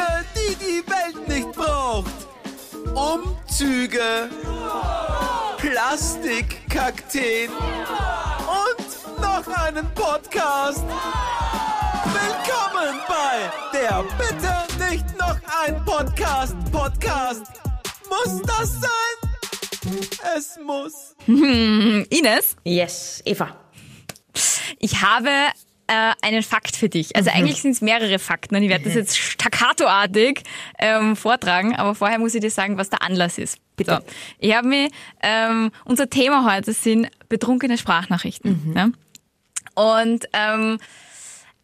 Dinge, die die Welt nicht braucht. Umzüge, Plastikkakteen und noch einen Podcast. Willkommen bei der Bitte nicht noch ein Podcast. Podcast. Muss das sein? Es muss. Ines, Yes, Eva. ich habe äh, einen Fakt für dich. Also eigentlich sind es mehrere Fakten und ich werde das jetzt staccatoartig ähm, vortragen, aber vorher muss ich dir sagen, was der Anlass ist. Bitte. So, ich habe mir, ähm, unser Thema heute sind betrunkene Sprachnachrichten. Ne? Und ähm,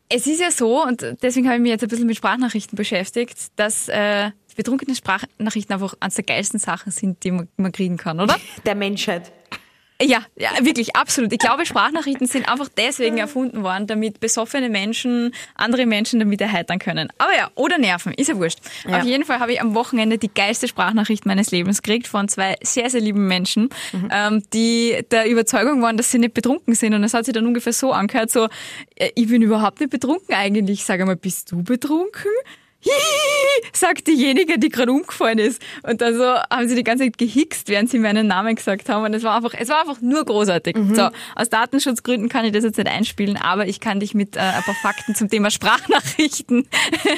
es ist ja so, und deswegen habe ich mich jetzt ein bisschen mit Sprachnachrichten beschäftigt, dass äh, betrunkene Sprachnachrichten einfach eines der geilsten Sachen sind, die man, man kriegen kann, oder? Der Menschheit. Ja, ja, wirklich, absolut. Ich glaube, Sprachnachrichten sind einfach deswegen erfunden worden, damit besoffene Menschen andere Menschen damit erheitern können. Aber ja, oder nerven, ist ja wurscht. Ja. Auf jeden Fall habe ich am Wochenende die geilste Sprachnachricht meines Lebens gekriegt von zwei sehr, sehr lieben Menschen, ähm, die der Überzeugung waren, dass sie nicht betrunken sind. Und es hat sich dann ungefähr so angehört, so, äh, ich bin überhaupt nicht betrunken eigentlich. Sag einmal, bist du betrunken? Hihihi, sagt diejenige, die gerade umgefallen ist. Und dann so haben sie die ganze Zeit gehickst, während sie meinen Namen gesagt haben. Und es war einfach, es war einfach nur großartig. So, aus Datenschutzgründen kann ich das jetzt nicht einspielen, aber ich kann dich mit äh, ein paar Fakten zum Thema Sprachnachrichten.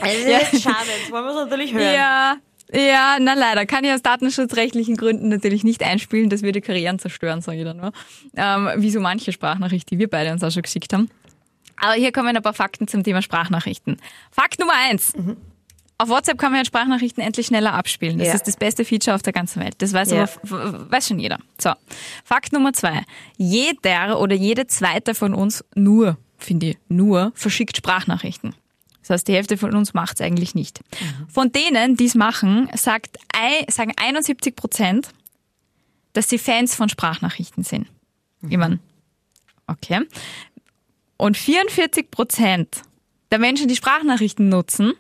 Also ja, schade, jetzt wollen wir es natürlich hören. ja, ja, na leider. Kann ich aus datenschutzrechtlichen Gründen natürlich nicht einspielen. Das würde Karrieren zerstören, sage ich dann nur. Ähm, wie so manche Sprachnachricht, die wir beide uns auch schon geschickt haben. Aber hier kommen ein paar Fakten zum Thema Sprachnachrichten. Fakt Nummer eins. Auf WhatsApp kann man ja Sprachnachrichten endlich schneller abspielen. Das Ja. ist das beste Feature auf der ganzen Welt. Das weiß Ja. aber weiß schon jeder. So. Fakt Nummer zwei. Jeder oder jede zweite von uns nur, finde ich, nur verschickt Sprachnachrichten. Das heißt, die Hälfte von uns macht es eigentlich nicht. Von denen, die es machen, sagt, sagen 71 Prozent, dass sie Fans von Sprachnachrichten sind. Ich mein, okay. Und 44 Prozent der Menschen, die Sprachnachrichten nutzen,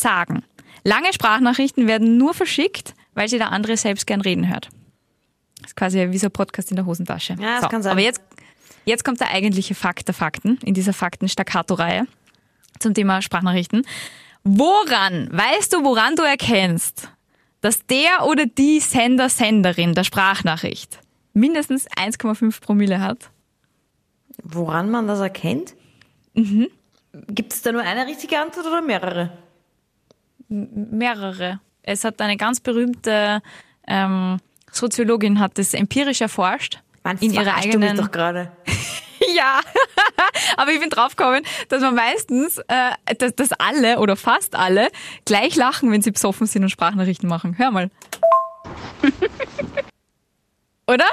sagen, lange Sprachnachrichten werden nur verschickt, weil sie der andere selbst gern reden hört. Das ist quasi wie so ein Podcast in der Hosentasche. Ja, das kann sein. Aber jetzt, jetzt kommt der eigentliche Fakt der Fakten in dieser Fakten-Staccato-Reihe zum Thema Sprachnachrichten. Woran, weißt du, woran du erkennst, dass der oder die Sender, Senderin der Sprachnachricht mindestens 1,5 Promille hat? Woran man das erkennt? Gibt es da nur eine richtige Antwort oder mehrere? Mehrere. Es hat eine ganz berühmte ähm, Soziologin hat das empirisch erforscht Mann, in ihrer verarschst du mich eigenen. doch gerade. ja, aber ich bin draufgekommen, dass man meistens, äh, dass, dass alle oder fast alle gleich lachen, wenn sie besoffen sind und Sprachnachrichten machen. Hör mal. oder?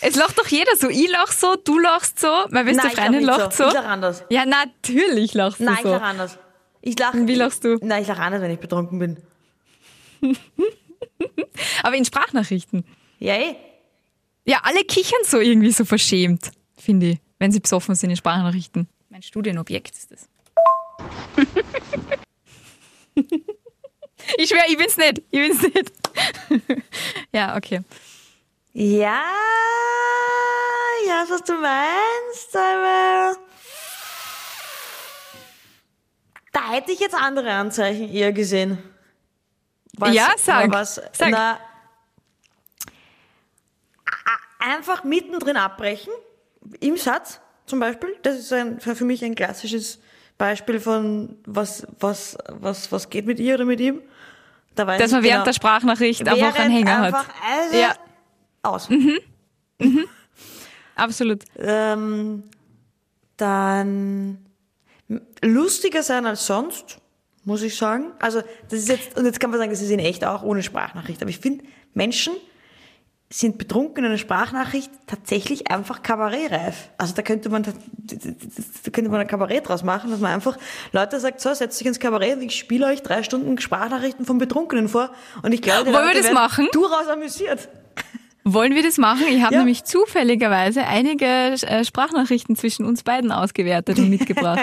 Es lacht doch jeder so. Ich lach so, du lachst so, meine beste Nein, ich lach Freundin lacht so. so. Ich lach anders. Ja, natürlich lachst Nein, du ich so. lache anders. Ich lache. Wie lachst du? Nein, ich lache anders, wenn ich betrunken bin. Aber in Sprachnachrichten. Ja, eh. Ja, alle kichern so irgendwie so verschämt, finde ich, wenn sie besoffen sind in Sprachnachrichten. Mein Studienobjekt ist das. ich schwöre, ich bin's nicht. Ich bin's nicht. ja, okay. Ja, ja, was du meinst, aber da hätte ich jetzt andere Anzeichen eher gesehen. Was, Ja, sag. Was, Sag. Na, einfach mittendrin abbrechen, im Satz zum Beispiel. Das ist ein, für mich ein klassisches Beispiel von was, was, was, was geht mit ihr oder mit ihm. Da weiß Dass man während genau. der Sprachnachricht einfach einen Während Hänger einfach, hat. Also, Ja. Aus. Absolut. ähm, dann lustiger sein als sonst, muss ich sagen. Also das ist jetzt, und jetzt kann man sagen, das ist in echt auch ohne Sprachnachricht. Aber ich finde, Menschen sind betrunken in einer Sprachnachricht tatsächlich einfach kabarettreif. Also da könnte man, da könnte man ein Kabarett draus machen, dass man einfach Leute sagt, so, setzt euch ins Kabarett und ich spiele euch drei Stunden Sprachnachrichten von Betrunkenen vor und ich glaube, die Wollen wir Leute das werden machen? durchaus amüsiert. Wollen wir das machen? Ich habe Ja. nämlich zufälligerweise einige äh, Sprachnachrichten zwischen uns beiden ausgewertet und mitgebracht.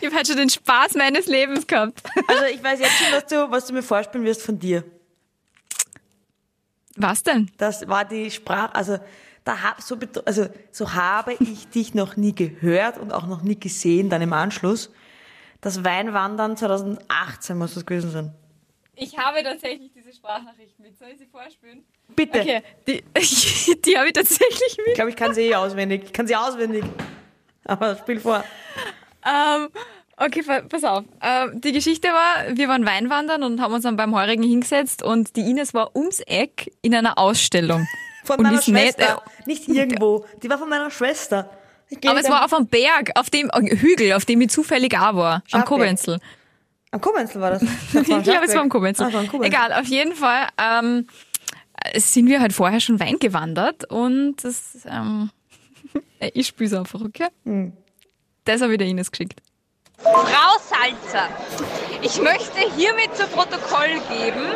Ich habe halt schon den Spaß meines Lebens gehabt. Also ich weiß jetzt schon, was du, was du mir vorspielen wirst von dir. Was denn? Das war die Sprache, also da hab, so, also so habe ich dich noch nie gehört und auch noch nie gesehen dann im Anschluss. Das Weinwandern 2018 muss das gewesen sein. Ich habe tatsächlich diese Sprachnachrichten mit. Soll ich sie vorspielen? Bitte. Okay, die, die habe ich tatsächlich Ich mit. glaube, ich kann sie eh auswendig. Ich kann sie auswendig. Aber spiel vor. Ähm, okay, pa- pass auf. Ähm, die Geschichte war, wir waren Weinwandern und haben uns dann beim Heurigen hingesetzt und die Ines war ums Eck in einer Ausstellung. Von Und meiner ist nicht, Schwester. Nicht irgendwo. Die war von meiner Schwester. Aber es war auf einem Berg, auf dem äh, Hügel, auf dem ich zufällig auch war, am Schafberg. Kobenzl. Am Kobenzel war das. Ich glaube, es war am Kobenzl. Ah, am Kobenzl. Egal, auf jeden Fall ähm, sind wir halt vorher schon Wein gewandert und das, ähm, ich spüre es einfach, okay? Hm. Das habe ich der Ines geschickt. Frau Salzer, ich möchte hiermit zu Protokoll geben,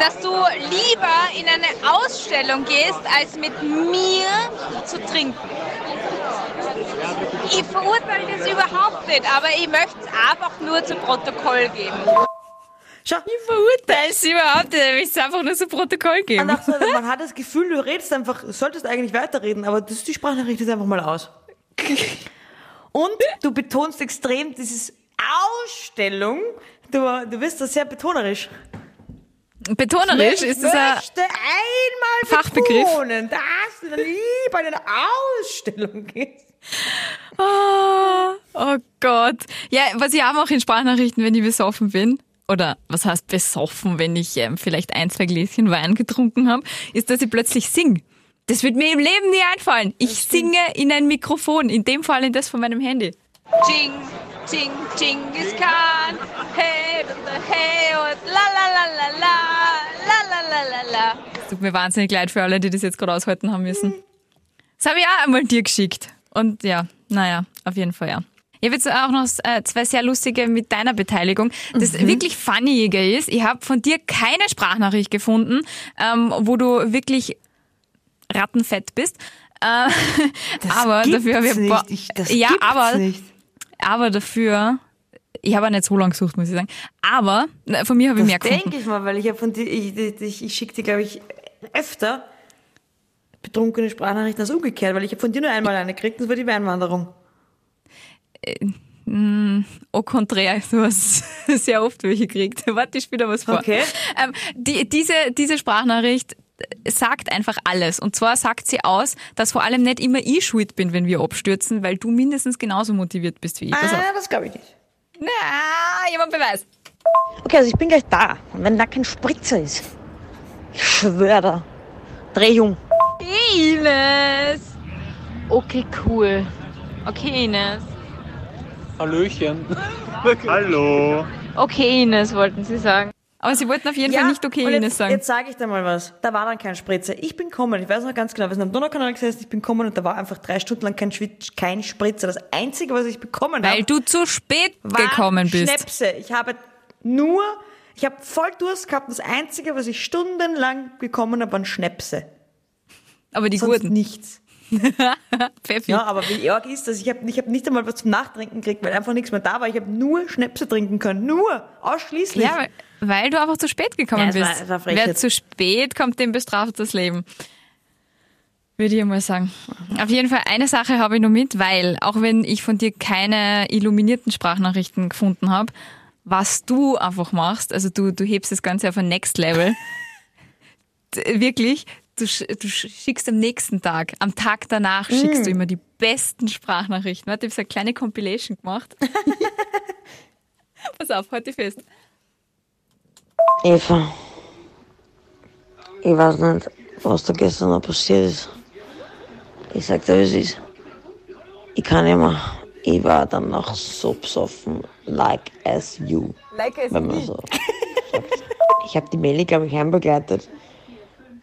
dass du lieber in eine Ausstellung gehst, als mit mir zu trinken. Ich verurteile das überhaupt nicht, aber ich möchte es einfach nur zu Protokoll geben. Schau, Ich verurteile es überhaupt nicht, ich will es einfach nur zu Protokoll und geben. auch so, man hat das Gefühl, du redest einfach, solltest eigentlich weiterreden, aber das ist die Sprachnachricht jetzt einfach mal aus. Und du betonst extrem dieses Ausstellung. Du, du bist da sehr betonerisch. Betonerisch ich ist es ein möchte einmal Fachbegriff. betonen, dass du lieber in eine Ausstellung gehst. Oh, oh Gott. Ja, was ich auch mache in Sprachnachrichten, wenn ich besoffen bin, oder was heißt besoffen, wenn ich ähm, vielleicht ein, zwei Gläschen Wein getrunken habe, ist, dass ich plötzlich sing. Das wird mir im Leben nie einfallen. Ich singe in ein Mikrofon, in dem Fall in das von meinem Handy. Ching, ching, Chingis Khan, hey, hey, und la la la la la, la la la la la. Es tut mir wahnsinnig leid für alle, die das jetzt gerade aushalten haben müssen. Das habe ich auch einmal dir geschickt. Und ja, naja, auf jeden Fall ja. Ich habe jetzt auch noch äh, zwei sehr lustige mit deiner Beteiligung. Das wirklich Funnige ist, ich habe von dir keine Sprachnachricht gefunden, ähm, wo du wirklich rattenfett bist. Äh, aber dafür habe ich, ein paar-. Ich- ja, aber nicht. aber dafür, ich habe auch nicht so lange gesucht, muss ich sagen. Aber na, von mir habe ich mehr gefunden. denke ich mal, weil ich habe von dir, ich, ich, ich schicke dir, glaube ich, öfter betrunkene Sprachnachrichten als umgekehrt, weil ich habe von dir nur einmal eine gekriegt, das war die Weinwanderung. Au contraire, du hast sehr oft welche gekriegt. Warte, ich spiele da was vor. Okay. Ähm, die, diese, diese Sprachnachricht sagt einfach alles. Und zwar sagt sie aus, dass vor allem nicht immer ich schuld bin, wenn wir abstürzen, weil du mindestens genauso motiviert bist wie ich. Pass auf. Ah, das glaube ich nicht. Na, jemand Beweis. Okay, also ich bin gleich da. Und wenn da kein Spritzer ist, ich schwöre da, dreh um. Ines! Okay, cool. Okay, Ines. Hallöchen. Hallo. Okay, Ines, wollten Sie sagen. Aber sie wollten auf jeden Fall nicht okay und Ines jetzt, sagen. Jetzt sage ich dir mal was. Da war dann kein Spritzer. Ich bin kommen. Ich weiß noch ganz genau. Wir sind am Donaukanal gesessen. Ich bin kommen und da war einfach drei Stunden lang kein, Schwitz, kein Spritzer. Das Einzige, was ich bekommen weil habe, du zu spät waren gekommen bist. Schnäpse. Ich habe nur, ich habe voll Durst gehabt. Das Einzige, was ich stundenlang bekommen habe, waren Schnäpse. Aber die Sonst guten. nichts. Ja, aber wie arg ist das? Ich habe ich hab nicht einmal was zum Nachtrinken gekriegt, weil einfach nichts mehr da war. Ich habe nur Schnäpse trinken können. Nur. Ausschließlich. Ja, weil, weil du einfach zu spät gekommen Ja, war- bist. war Frechheit. Wer zu spät kommt, dem bestraft das Leben. Würde ich mal sagen. Auf jeden Fall eine Sache habe ich noch mit, weil auch wenn ich von dir keine illuminierten Sprachnachrichten gefunden habe, was du einfach machst, also du, du hebst das Ganze auf ein Next Level. Wirklich, du, du sch- schickst am nächsten Tag, am Tag danach schickst du immer die besten Sprachnachrichten. Warte, ich habe so eine kleine Compilation gemacht. Pass auf, halt dich fest. Eva, ich weiß nicht, was da gestern noch passiert ist. Ich sag dir, wie es ist. Ich kann nicht mehr. Ich war dann noch so besoffen, like as you. Like as wenn man so sagt. Ich habe die Melli, glaube ich, heimbegleitet.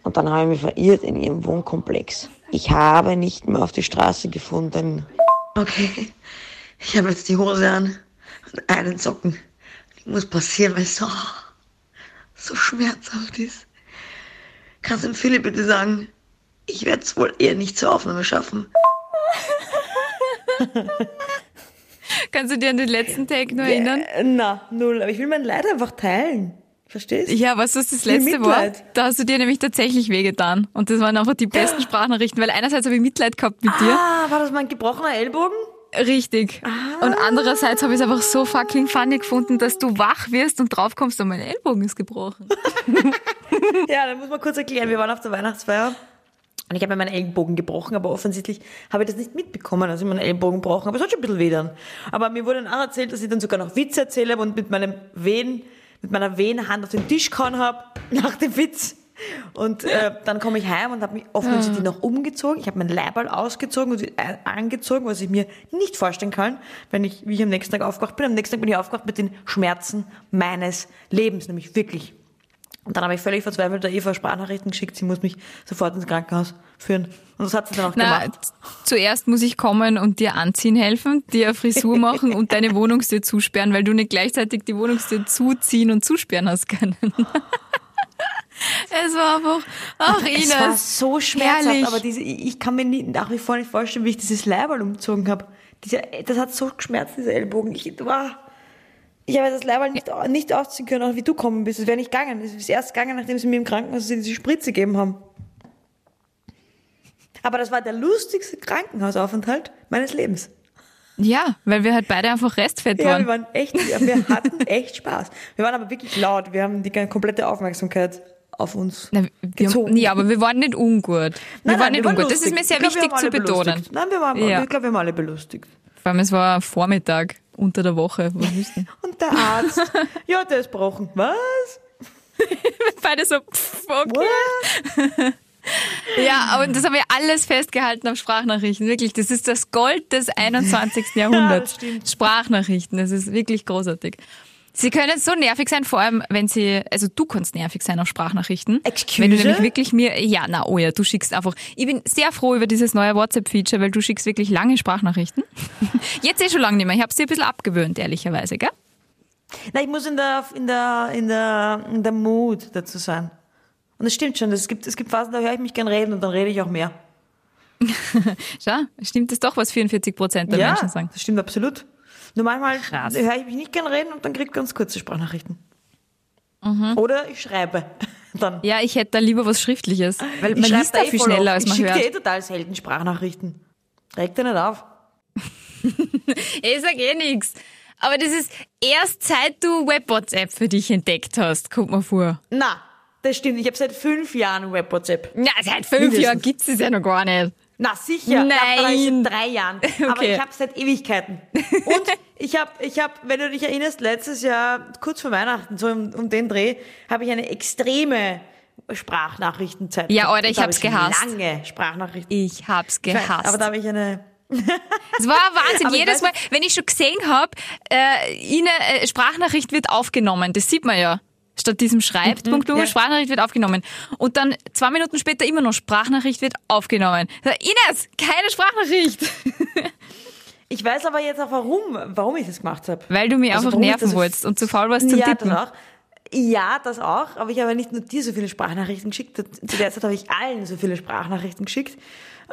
Und dann habe ich mich verirrt in ihrem Wohnkomplex. Ich habe nicht mehr auf die Straße gefunden. Okay. Ich habe jetzt die Hose an und einen Socken. Das muss passieren, weil es so, so schmerzhaft ist. Kannst du dem Philipp bitte sagen, ich werde es wohl eher nicht zur Aufnahme schaffen. Kannst du dir an den letzten Take nur erinnern? Äh, na, null. Aber ich will mein Leid einfach teilen. Verstehst? Ja, was das das letzte? Mitleid. Da hast du dir nämlich tatsächlich wehgetan. Und das waren einfach die besten Sprachnachrichten, weil einerseits habe ich Mitleid gehabt mit dir. Ah, war das mein gebrochener Ellbogen? Richtig. Und andererseits habe ich es einfach so fucking funny gefunden, dass du wach wirst und draufkommst und mein Ellbogen ist gebrochen. Ja, dann muss man kurz erklären. Wir waren auf der Weihnachtsfeier und ich habe mir meinen Ellenbogen gebrochen, aber offensichtlich habe ich das nicht mitbekommen, dass ich meinen Ellenbogen gebrochen habe. Es hat schon ein bisschen weh dann. Aber mir wurde dann auch erzählt, dass ich dann sogar noch Witze erzähle und mit meinem Wehen, mit meiner Wehenhand auf den Tisch gehauen habe nach dem Witz. Und äh, dann komme ich heim und habe mich offensichtlich noch umgezogen. Ich habe mein Leiberl ausgezogen und äh, angezogen, was ich mir nicht vorstellen kann, wenn ich, wie ich am nächsten Tag aufgewacht bin. Am nächsten Tag bin ich aufgewacht mit den Schmerzen meines Lebens, nämlich wirklich. Und dann habe ich völlig verzweifelt der Eva Sprachnachrichten geschickt, sie muss mich sofort ins Krankenhaus führen. Und das hat sie dann auch Na, gemacht. zuerst muss ich kommen und dir anziehen helfen, dir eine Frisur machen und deine Wohnungstür zusperren, weil du nicht gleichzeitig die Wohnungstür zuziehen und zusperren hast können. es war einfach, ach Ines. Es war so schmerzhaft, herrlich. aber diese, ich kann mir nie, nach wie vor nicht vorstellen, wie ich dieses Leiberl umgezogen habe. Das hat so geschmerzt, dieser Ellbogen. Ich, war, ich habe das Leiberl nicht, nicht ausziehen können, auch wie du gekommen bist. Es wäre nicht gegangen. Es ist erst gegangen, nachdem sie mir im Krankenhaus diese Spritze gegeben haben. Aber das war der lustigste Krankenhausaufenthalt meines Lebens. Ja, weil wir halt beide einfach Restfett Ja, waren. wir waren echt, wir hatten echt Spaß. Wir waren aber wirklich laut. Wir haben die komplette Aufmerksamkeit auf uns Na, gezogen. ja, aber wir waren nicht ungut. Wir Nein, waren nein, nicht wir waren ungut. Das ist mir sehr glaub, wichtig zu betonen. belustigt. Nein, wir waren, Ja. ich glaube, wir haben alle belustigt. Vor allem, es war Vormittag unter der Woche. Was ist denn? Und der Arzt, ja, der ist gebrochen. Was? Beide so, pff, okay. Ja, aber das haben wir alles festgehalten auf Sprachnachrichten. Wirklich, das ist das Gold des 21. Jahrhunderts. stimmt. Sprachnachrichten, das ist wirklich großartig. Sie können so nervig sein, vor allem wenn sie, also du kannst nervig sein auf Sprachnachrichten. Excuse? Wenn du nämlich wirklich mir, ja, na, oh ja, du schickst einfach, ich bin sehr froh über dieses neue WhatsApp-Feature, weil du schickst wirklich lange Sprachnachrichten. Jetzt eh schon lange nicht mehr, ich habe sie ein bisschen abgewöhnt, ehrlicherweise, gell? Na, ich muss in der, in der, in der, in der Mood dazu sein. Und es stimmt schon, es gibt, es gibt Phasen, da höre ich mich gern reden und dann rede ich auch mehr. Schau, stimmt das doch, was 44 Prozent der ja, Menschen sagen. das stimmt absolut. Nur manchmal höre ich mich nicht gern reden und dann kriege ich ganz kurze Sprachnachrichten. Mhm. Oder ich schreibe. Dann. Ja, ich hätte da lieber was Schriftliches, weil man ich liest da eh viel schneller, als man Ich schicke hört. dir eh total selten Sprachnachrichten. Reg dir nicht auf. Ich sag eh nix. Aber das ist erst seit du Web-WhatsApp für dich entdeckt hast, kommt mir vor. Na, das stimmt. Ich habe seit fünf Jahren Web-WhatsApp. Ja, seit fünf Mindestens. Jahren gibt's es ja noch gar nicht. Na sicher, Nein. Ich seit drei Jahren. Aber Okay. ich habe seit Ewigkeiten. Und ich habe, ich hab, wenn du dich erinnerst, letztes Jahr, kurz vor Weihnachten, so um, um den Dreh, habe ich eine extreme Sprachnachrichtenzeit. Ja. Alter, ich Da hab hab's gehasst. Lange Sprachnachrichten. Ich hab's gehasst. Aber da habe ich eine. Es war Wahnsinn. Aber ich Jedes Mal, wenn ich schon gesehen habe, äh, Ihnen äh, Sprachnachricht wird aufgenommen. Das sieht man ja. Statt diesem schreibt, Punkt, ja. Sprachnachricht wird aufgenommen. Und dann zwei Minuten später immer noch Sprachnachricht wird aufgenommen. Ines, keine Sprachnachricht. Ich weiß aber jetzt auch warum, warum ich das gemacht habe. Weil du mir Also einfach nerven wolltest und zu faul warst zum ja, Tippen. Das auch. Ja, das auch. Aber ich habe nicht nur dir so viele Sprachnachrichten geschickt. Zu der Zeit habe ich allen so viele Sprachnachrichten geschickt.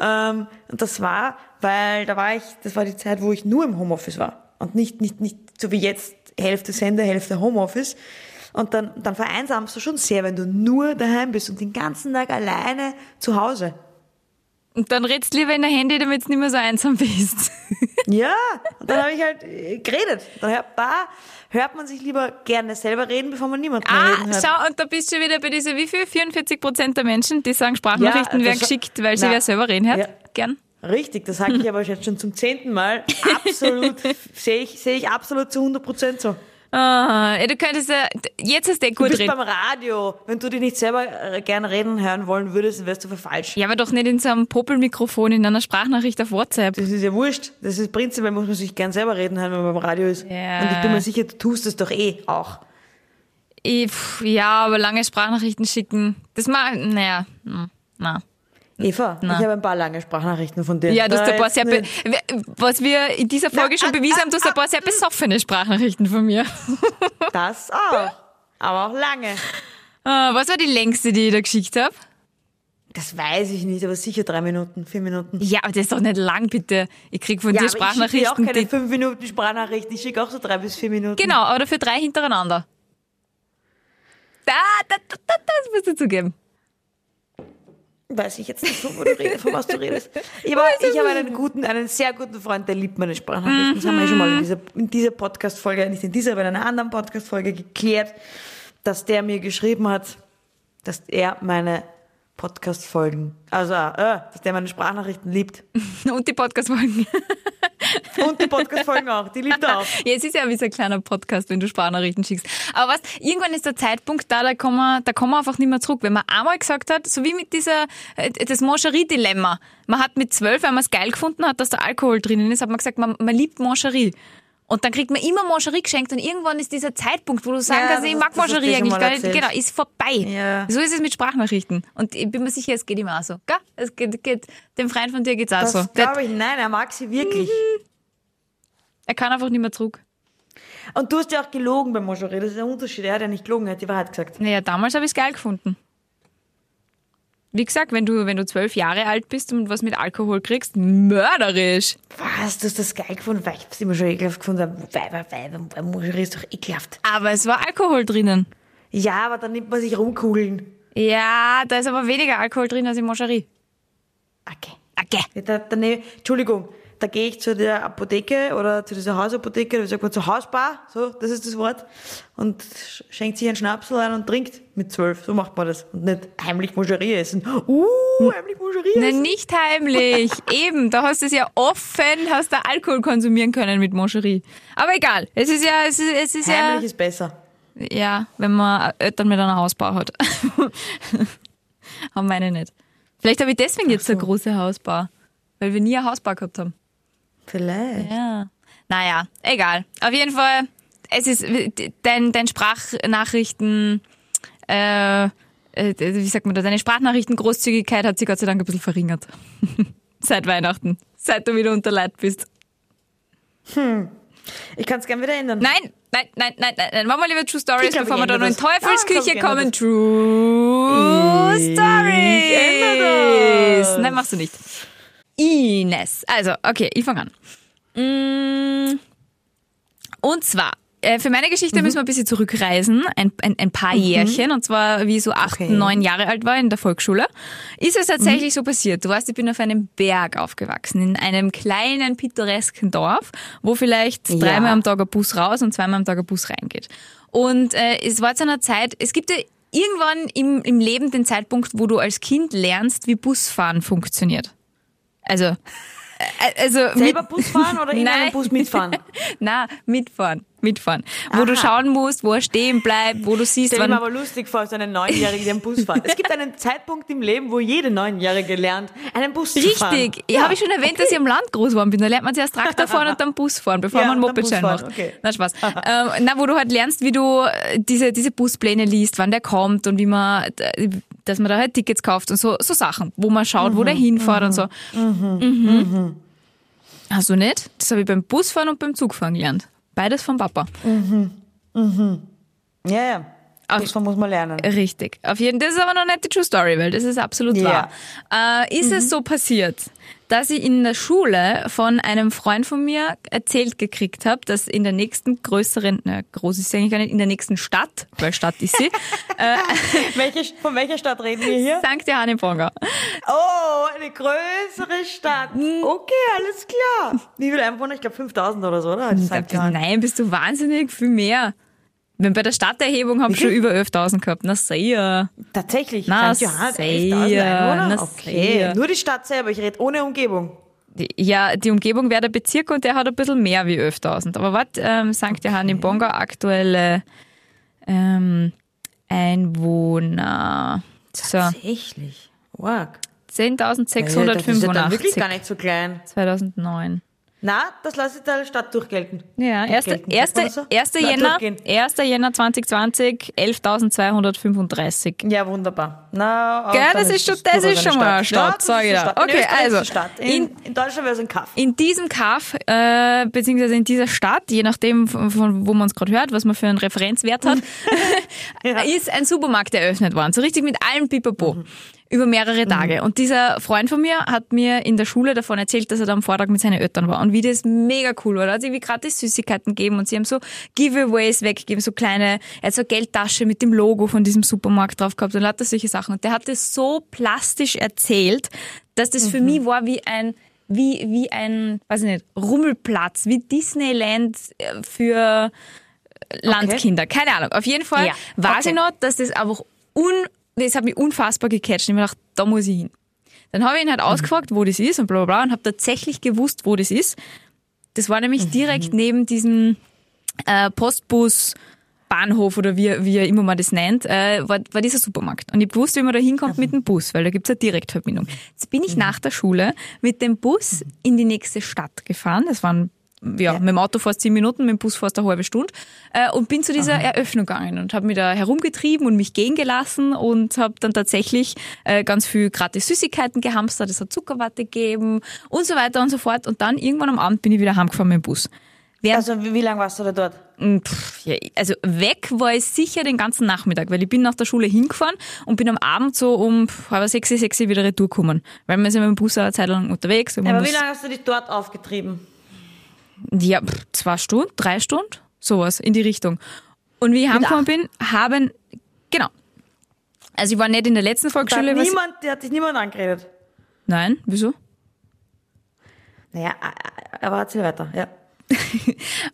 Ähm, und das war, weil da war ich, das war die Zeit, wo ich nur im Homeoffice war. Und nicht, nicht, nicht so wie jetzt Hälfte Sender, Hälfte Homeoffice. Und dann, dann vereinsamst du schon sehr, wenn du nur daheim bist und den ganzen Tag alleine zu Hause. Und dann redst lieber in der Handy, damit du nicht mehr so einsam bist. Ja, und dann habe ich halt äh, geredet. Da hört, da hört man sich lieber gerne selber reden, bevor man niemanden Ah, reden hört. schau, und da bist du wieder bei dieser, wie viel? 44 Prozent der Menschen, die sagen, Sprachnachrichten Ja, werden geschickt, weil sie Na, wer selber reden hört. ja. Gern. Richtig, das sage ich aber jetzt schon zum zehnten Mal. Absolut, sehe ich, sehe ich absolut zu 100 Prozent so. Ah, du könntest ja, jetzt hast du eh Du gut bist reden. beim Radio. Wenn du dich nicht selber äh, gerne reden hören wollen würdest, wärst du für falsch. Ja, aber doch nicht in so einem Popelmikrofon, in einer Sprachnachricht auf WhatsApp. Das ist ja wurscht. Das ist prinzipiell, muss man sich gern selber reden hören, wenn man beim Radio ist. Ja. Und ich bin mir sicher, du tust es doch eh auch. Ich, pff, ja, aber lange Sprachnachrichten schicken, das mal, naja, hm, na. Eva, Na. ich habe ein paar lange Sprachnachrichten von dir. Ja, du hast ein paar sehr, was wir in dieser Folge Na, schon ah, bewiesen haben, du hast ein paar sehr besoffene Sprachnachrichten von mir. Das auch. Aber auch lange. Ah, was war die längste, die ich da geschickt habe? Das weiß ich nicht, aber sicher drei Minuten, vier Minuten. Ja, aber das ist doch nicht lang, bitte. Ich krieg von Ja, dir aber ich schicke auch Sprachnachrichten, keine fünf Minuten Sprachnachrichten. Ich schicke auch so drei bis vier Minuten. Genau, aber dafür drei hintereinander. Da, da, da, da, das musst du zugeben. Weiß ich jetzt nicht, von, wo du redest, von was du redest. Ich, aber, ich habe einen guten, einen sehr guten Freund, der liebt meine Sprachnachrichten. Das haben wir ja schon mal in dieser, in dieser Podcast-Folge, nicht in dieser, aber in einer anderen Podcast-Folge geklärt, dass der mir geschrieben hat, dass er meine Podcast-Folgen, also, äh, dass der meine Sprachnachrichten liebt. Und die Podcast-Folgen. Und die Podcast-Folgen auch, die liebt er auch. Ja, es ist ja wie so ein kleiner Podcast, wenn du Sprachnachrichten schickst. Aber was, irgendwann ist der Zeitpunkt da, da kommen wir, da kommen wir einfach nicht mehr zurück. Wenn man einmal gesagt hat, so wie mit dieser, äh, das Moncherie-Dilemma. Man hat mit zwölf, wenn man es geil gefunden hat, dass da Alkohol drinnen ist, hat man gesagt, man, man liebt Moncherie. Und dann kriegt man immer Moncherie geschenkt und irgendwann ist dieser Zeitpunkt, wo du sagen Ja, kannst, ich mag schon eigentlich gar nicht. Genau, ist vorbei. Ja. So ist es mit Sprachnachrichten. Und ich bin mir sicher, es geht ihm auch so. Gell? Es geht, geht, dem Freund von dir geht's auch Das so. Glaube ich, nein, er mag sie wirklich. er kann einfach nicht mehr zurück. Und du hast ja auch gelogen bei Moncherie, das ist der Unterschied. Er hat ja nicht gelogen, er hat die Wahrheit gesagt. Naja, damals habe ich es geil gefunden. Wie gesagt, wenn du, wenn du zwölf Jahre alt bist und was mit Alkohol kriegst, mörderisch. Was, du hast das geil gefunden? Weil ich hab's immer schon ekelhaft gefunden. Weiber, Weiber, Moncherie ist doch ekelhaft. Aber es war Alkohol drinnen. Ja, aber dann nimmt man sich rumkugeln. Ja, da ist aber weniger Alkohol drin als in Moncherie. Okay. Okay. Da, da, Entschuldigung, da gehe ich zu der Apotheke oder zu dieser Hausapotheke, da sagt man zur Hausbar, so, das ist das Wort, und sch- schenkt sich einen Schnapsel ein und trinkt mit zwölf. So macht man das. Und nicht heimlich Moncherie essen. Uh, heimlich Moncherie Nein, essen. nicht heimlich. Eben, da hast du es ja offen, hast du Alkohol konsumieren können mit Moncherie. Aber egal, es ist ja, es ist, es ist ja, Heimlich ist besser. ja, wenn man Eltern mit einer Hausbau hat. haben meine nicht. Vielleicht habe ich deswegen jetzt so eine große Hausbau, weil wir nie eine Hausbau gehabt haben. Vielleicht. Ja. Naja, egal. Auf jeden Fall, es ist dein, dein Sprachnachrichten, äh, äh, wie sagt man da, deine Sprachnachrichten-Großzügigkeit hat sich Gott sei Dank ein bisschen verringert. Seit Weihnachten. Seit du wieder unter Leid bist. Ich kann es gerne wieder ändern. Nein, nein, nein, nein, nein, nein. Machen wir lieber True Stories, glaub, bevor wir da noch in das. Teufelsküche Ja, kommen. True Stories. Nein, machst du nicht. Ines. Also, okay, ich fange an. Mm, Und zwar, äh, für meine Geschichte müssen wir ein bisschen zurückreisen, ein, ein, ein paar Jährchen, und zwar wie ich so acht, Okay. neun Jahre alt war in der Volksschule. Ist es tatsächlich so passiert? Du weißt, ich bin auf einem Berg aufgewachsen, in einem kleinen, pittoresken Dorf, wo vielleicht Ja. dreimal am Tag ein Bus raus und zweimal am Tag ein Bus reingeht. Und äh, es war zu einer Zeit, es gibt ja irgendwann im, im Leben den Zeitpunkt, wo du als Kind lernst, wie Busfahren funktioniert. Also, äh, also Selber mit- Bus fahren oder in Nein. einem Bus mitfahren? Na, mitfahren, mitfahren. Wo du schauen musst, wo er stehen bleibt, wo du siehst, Stell mir aber lustig vor, so einen Neunjährigen, der einen Bus fährt. Es gibt einen Zeitpunkt im Leben, wo jede Neunjährige lernt, einen Bus zu fahren. Richtig. Ja, habe ich schon erwähnt, dass ich am Land groß geworden bin. Da lernt man zuerst Traktor fahren und dann Bus fahren, bevor Ja, man Mopedschein macht. okay. Na, Spaß. ähm, na, wo du halt lernst, wie du äh, diese, diese Buspläne liest, wann der kommt und wie man, äh, dass man da halt Tickets kauft und so, so Sachen, wo man schaut, wo der Mhm, hinfährt und so. Mhm. Hast du nicht? Das habe ich beim Busfahren und beim Zugfahren gelernt. Beides vom Papa. Ja, ja. Auf- Busfahren muss man lernen. Richtig. Auf jeden Das ist aber noch nicht die True Story, weil das ist absolut Ja. wahr. Äh, ist es so passiert, dass ich in der Schule von einem Freund von mir erzählt gekriegt habe, dass in der nächsten größeren, na, groß ist sie eigentlich gar nicht, in der nächsten Stadt, weil Stadt ist sie, Welche, von welcher Stadt reden wir hier? St. Johann im Bonga. Oh, eine größere Stadt. Hm. Okay, alles klar. Wie viele Einwohner? Ich glaube 5000 oder so, oder? St. Johann. Nein, bist du wahnsinnig, viel mehr. Wenn bei der Stadterhebung haben wir schon über 11.000 gehabt. Na sehr. Tatsächlich. Na, St. Johann sehr, 11.000 Einwohner? na, Okay. sehr. Nur die Stadt selber, ich rede ohne Umgebung. Die- Ja, die Umgebung wäre der Bezirk und der hat ein bisschen mehr wie 11.000. Aber was, ähm, St. Johann im Bonga aktuelle ähm, Einwohner. So, Tatsächlich. Org. Das ist ja wirklich 10.685. gar nicht so klein. 2009. Na, das lasse ich der Stadt durchgelten. Ja, 1. Durchgelten. 1. Sagt man 1. das so? Jänner, durchgehen. 1. Jänner 2020, 11.235. Ja, wunderbar. Na, Gell, das ist schon- das ist schon mal eine Stadt, sag ich da. Okay, also, Stadt. In, in- Deutschland wäre es ein Kaff. In diesem Kaff, äh, beziehungsweise in dieser Stadt, je nachdem, von, von wo man es gerade hört, was man für einen Referenzwert hat, Ja. ist ein Supermarkt eröffnet worden. So richtig mit allem Pipapo. Über mehrere Tage. Und dieser Freund von mir hat mir in der Schule davon erzählt, dass er da am Vortag mit seinen Eltern war und wie das mega cool war. Da hat sie wie gratis Süßigkeiten gegeben und sie haben so Giveaways weggegeben, so kleine, er hat so Geldtasche mit dem Logo von diesem Supermarkt drauf gehabt und lauter solche Sachen. Und der hat das so plastisch erzählt, dass das für mich war wie ein wie, wie ein, weiß ich nicht, Rummelplatz, wie Disneyland äh, für Landkinder. Keine Ahnung. Auf jeden Fall Ja. weiß Okay. ich noch, dass das einfach un, das hat mich unfassbar gecatcht. Ich habe gedacht, da muss ich hin. Dann habe ich ihn halt ausgefragt, wo das ist und bla bla bla und habe tatsächlich gewusst, wo das ist. Das war nämlich direkt neben diesem äh, Postbus Bahnhof oder wie, wie immer man das nennt, äh, war, war dieser Supermarkt. Und ich wusste, wie man da hinkommt mit dem Bus, weil da gibt's eine Direktverbindung. Jetzt bin ich nach der Schule mit dem Bus in die nächste Stadt gefahren. Das waren ja, mit dem Auto fast zehn Minuten, mit dem Bus fast eine halbe Stunde äh, und bin zu dieser Eröffnung gegangen und habe mich da herumgetrieben und mich gehen gelassen und habe dann tatsächlich äh, ganz viel gratis Süßigkeiten gehamstert, es hat Zuckerwatte gegeben und so weiter und so fort und dann irgendwann am Abend bin ich wieder heimgefahren mit dem Bus. Während Also wie, wie lange warst du da dort? Mm, Pff, ja, also weg war ich sicher den ganzen Nachmittag, weil ich bin nach der Schule hingefahren und bin am Abend so um halb sechs, sechs wieder retour gekommen. Weil ist ja mit dem Bus eine Zeit lang unterwegs. Aber wie lange hast du dich dort aufgetrieben? Ja, pff, zwei Stunden, drei Stunden, sowas in die Richtung. Und wie ich heimgekommen bin, haben, genau. Also ich war nicht in der letzten Da Volksschule. was- niemand, der hat dich niemand angeredet. Nein, wieso? Naja, aber erzähl weiter, ja.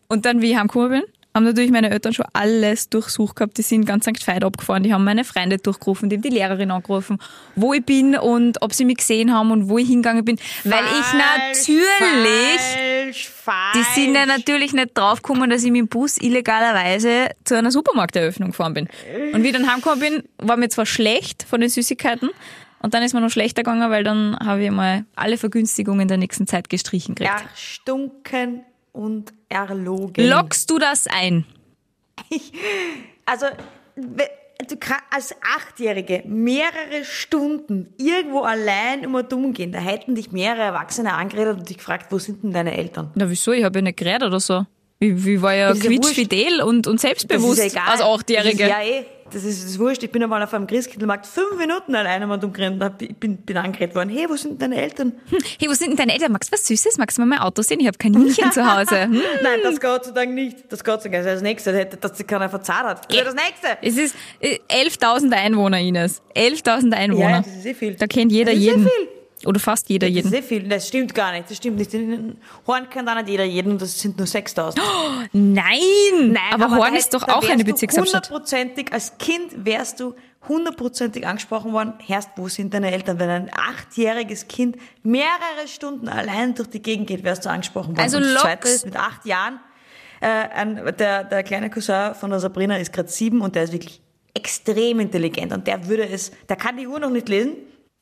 Und dann, wie ich heimgekommen bin, haben natürlich meine Eltern schon alles durchsucht gehabt. Die sind ganz St. Veit abgefahren. Die haben meine Freunde durchgerufen, die haben die Lehrerin angerufen, wo ich bin und ob sie mich gesehen haben und wo ich hingegangen bin. Weil ich natürlich, Falsch, falsch. die sind ja natürlich nicht draufgekommen, dass ich mit dem Bus illegalerweise zu einer Supermarkteröffnung gefahren bin. Und wie ich dann heimgekommen bin, war mir zwar schlecht von den Süßigkeiten, und dann ist mir noch schlechter gegangen, weil dann habe ich mal alle Vergünstigungen der nächsten Zeit gestrichen gekriegt. Erstunken und erlogen. Lockst du das ein? Also, we- du kann, als Achtjährige mehrere Stunden irgendwo allein immer dumm gehen, da hätten dich mehrere Erwachsene angeredet und dich gefragt, wo sind denn deine Eltern? Na wieso? Ich habe ja nicht geredet oder so. Ich, ich war ja ist ja quietschfidel und, und selbstbewusst ja als Achtjährige. Ja, eh, das ist, das ist wurscht. Ich bin einmal auf einem Christkindlmarkt fünf Minuten alleine mal dumm gerannt und ich bin, bin angeredet worden. Hey, wo sind deine Eltern? Hey, wo sind denn deine Eltern? Magst du was Süßes? Magst du mal mein Auto sehen? Ich habe Kaninchen zu Hause. Hm? Nein, das Gott sei Dank nicht. Das Gott sei Dank. Das ist das Nächste. Hätte, dass sich keiner verzahlt hat. Das ist das Nächste. Es ist äh, 11.000 Einwohner, Ines. 11.000 Einwohner. Ja, das ist eh viel. Da kennt jeder Das ist jeden. eh viel. Oder fast jeder jeden. sehr viel. Das stimmt gar nicht. Das stimmt nicht. In Horn kennt auch nicht jeder jeden und das sind nur 6000. Nein! aber, Horn da ist doch da auch eine Bezirkshauptstadt. Hundertprozentig, als Kind wärst du hundertprozentig angesprochen worden. Herrst, wo sind deine Eltern? Wenn ein achtjähriges Kind mehrere Stunden allein durch die Gegend geht, wärst du angesprochen worden. Also lockst- mit acht Jahren, äh, ein, der, der kleine Cousin von der Sabrina ist gerade sieben und der ist wirklich extrem intelligent und der würde es, der kann die Uhr noch nicht lesen,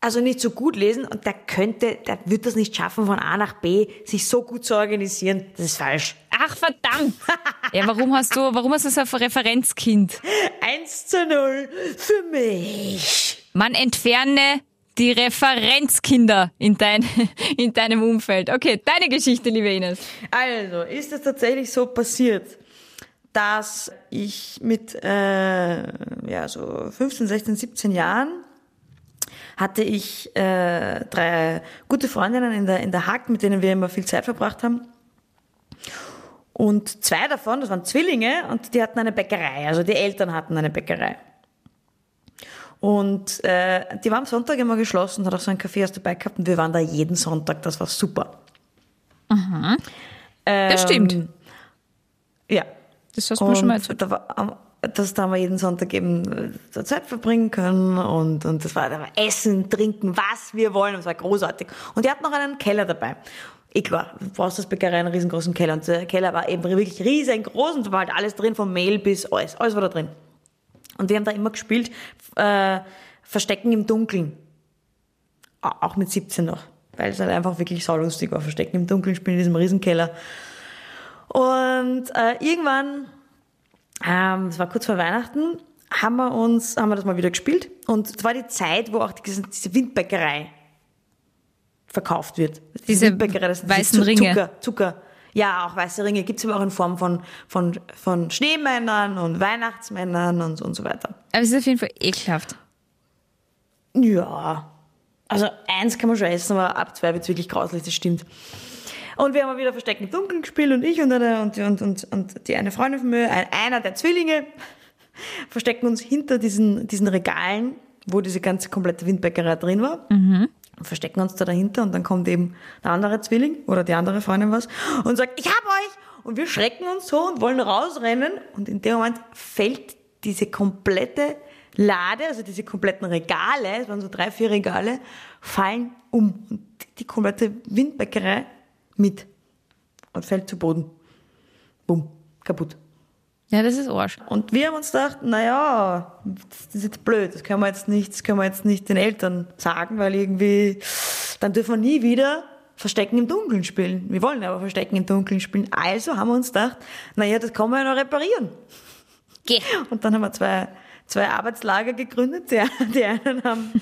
also nicht so gut lesen und der könnte, der wird das nicht schaffen, von A nach B sich so gut zu organisieren. Das ist falsch. Ach, verdammt! ja, warum hast du, warum hast du so ein Referenzkind? 1 zu 0 für mich. Man entferne die Referenzkinder in, dein, in deinem Umfeld. Okay, deine Geschichte, liebe Ines. Also, ist es tatsächlich so passiert, dass ich mit äh, ja, so 15, 16, 17 Jahren hatte ich äh, drei gute Freundinnen in der, in der Hack, mit denen wir immer viel Zeit verbracht haben. Und zwei davon, das waren Zwillinge, und die hatten eine Bäckerei, also die Eltern hatten eine Bäckerei. Und äh, die war am Sonntag immer geschlossen, hat auch so ein Café aus dabei gehabt und wir waren da jeden Sonntag, das war super. Das stimmt. Ja, Das hast du mir schon mal erzählt. da war, am- das da haben wir jeden Sonntag eben äh, Zeit verbringen können und, und das war, da war Essen, Trinken, was wir wollen. Das war großartig. Und die hatten noch einen Keller dabei. Eh klar, du brauchst Bäckerei einen riesengroßen Keller. Und der Keller war eben wirklich riesengroß und da war halt alles drin, vom Mehl bis alles. Alles war da drin. Und wir haben da immer gespielt, äh, Verstecken im Dunkeln. Auch mit 17 noch. Weil es halt einfach wirklich saulustig war. Verstecken im Dunkeln spielen in diesem Riesenkeller. Und äh, irgendwann, ähm, das war kurz vor Weihnachten, haben wir uns, haben wir das mal wieder gespielt. Und es war die Zeit, wo auch diese, diese Windbäckerei verkauft wird. Diese Windbäckerei, das sind weißen Zu- Ringe. Zucker, Zucker. Ja, auch weiße Ringe gibt's aber auch in Form von, von, von Schneemännern und Weihnachtsmännern und, und so weiter. Aber es ist auf jeden Fall ekelhaft. Ja. Also eins kann man schon essen, aber ab zwei wird wirklich grauslich, das stimmt. Und wir haben wieder Verstecken im Dunkeln gespielt und ich und, und, und, und, und die eine Freundin von mir, ein, einer der Zwillinge, verstecken uns hinter diesen, diesen Regalen, wo diese ganze komplette Windbäckerei drin war. Und verstecken uns da dahinter und dann kommt eben der andere Zwilling oder die andere Freundin was und sagt, ich hab euch! Und wir schrecken uns so und wollen rausrennen und in dem Moment fällt diese komplette Lade, also diese kompletten Regale, es waren so drei, vier Regale, fallen um. Und die komplette Windbäckerei mit. Und fällt zu Boden. Bumm. Kaputt. Ja, das ist Arsch. Und wir haben uns gedacht, naja, das ist jetzt blöd, das können wir jetzt nicht, das können wir jetzt nicht den Eltern sagen, weil irgendwie, dann dürfen wir nie wieder Verstecken im Dunkeln spielen. Wir wollen aber Verstecken im Dunkeln spielen. Also haben wir uns gedacht, naja, das kann man ja noch reparieren. Geh. Und dann haben wir zwei, zwei Arbeitslager gegründet. Die, die einen haben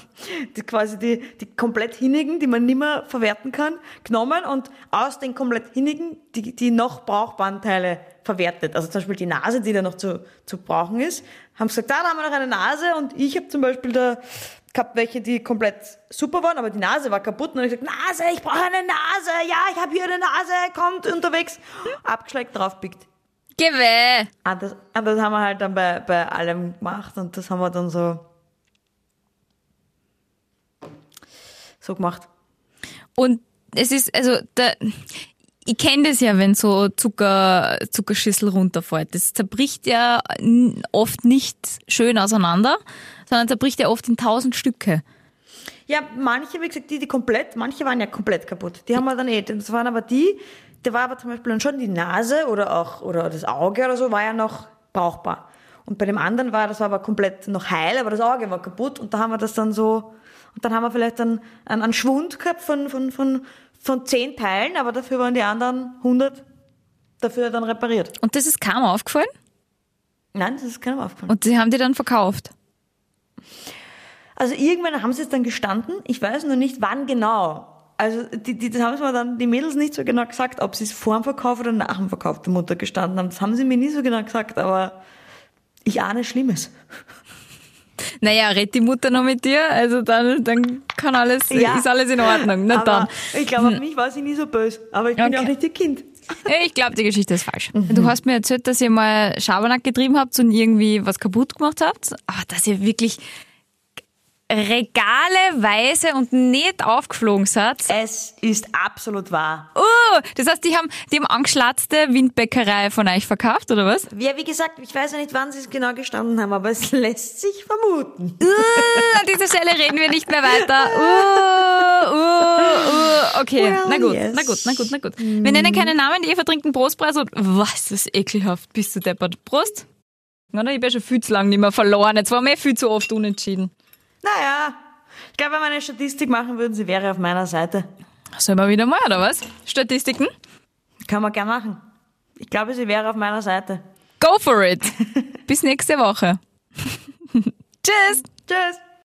die quasi die, die komplett Hinnigen, die man nicht mehr verwerten kann, genommen und aus den komplett Hinnigen die, die noch brauchbaren Teile verwertet. Also zum Beispiel die Nase, die da noch zu, zu brauchen ist, haben gesagt, da, da haben wir noch eine Nase und ich habe zum Beispiel da gehabt welche, die komplett super waren, aber die Nase war kaputt und dann habe ich gesagt, Nase, ich brauche eine Nase, ja, ich habe hier eine Nase, kommt unterwegs, abgeschleckt, draufpickt. Geh weh. Ah, das, ah, das haben wir halt dann bei, bei allem gemacht und das haben wir dann so so gemacht. Und es ist, also, da, ich kenne das ja, wenn so Zucker, Zuckerschüssel runterfällt. Das zerbricht ja oft nicht schön auseinander, sondern zerbricht ja oft in tausend Stücke. Ja, manche, wie gesagt, die, die komplett, manche waren ja komplett kaputt. Die haben wir dann eh, das waren aber die, da war aber zum Beispiel dann schon die Nase oder auch, oder das Auge oder so, war ja noch brauchbar. Und bei dem anderen war, das war aber komplett noch heil, aber das Auge war kaputt und da haben wir das dann so, und dann haben wir vielleicht dann einen, einen Schwund gehabt von, von, von, von zehn Teilen, aber dafür waren die anderen 100 dafür dann repariert. Und das ist kaum aufgefallen Nein, das ist keinem aufgefallen. und sie haben die dann verkauft. Also irgendwann haben sie es dann gestanden. Ich weiß nur nicht, wann genau. Also die, die, das haben es mir dann die Mädels nicht so genau gesagt, ob sie es vor dem Verkauf oder nach dem Verkauf der Mutter gestanden haben. Das haben sie mir nie so genau gesagt, aber ich ahne Schlimmes. Naja, red die Mutter noch mit dir, also dann, dann kann alles, Ja. ist alles in Ordnung. Na dann. ich glaube, auf mich war sie nie so böse. Aber ich bin ja auch Okay. nicht ihr Kind. Ich glaube, die Geschichte ist falsch. Mhm. Du hast mir erzählt, dass ihr mal Schabernack getrieben habt und irgendwie was kaputt gemacht habt. Aber dass ihr wirklich regaleweise und nicht aufgeflogen seid. Es ist absolut wahr. Oh, das heißt, die haben, die haben angeschlatzte Windbäckerei von euch verkauft, oder was? Ja, wie gesagt, ich weiß ja nicht, wann sie es genau gestanden haben, aber es lässt sich vermuten. Uh, an dieser Stelle reden wir nicht mehr weiter. Uh, uh, uh. Okay, Well, na gut, yes. na gut, na gut, na gut. Wir nennen keine Namen, die Eva trinkt einen Prostpreis und was, das ist ekelhaft. Bist du deppert? Prost? Na, ich ja schon viel zu lange nicht mehr verloren. Jetzt waren wir eh viel zu oft unentschieden. Naja, ich glaube, wenn wir eine Statistik machen würden, sie wäre auf meiner Seite. Sollen wir wieder mal, oder was? Statistiken? Kann man gern machen. Ich glaube, sie wäre auf meiner Seite. Go for it! Bis nächste Woche. Tschüss! Tschüss.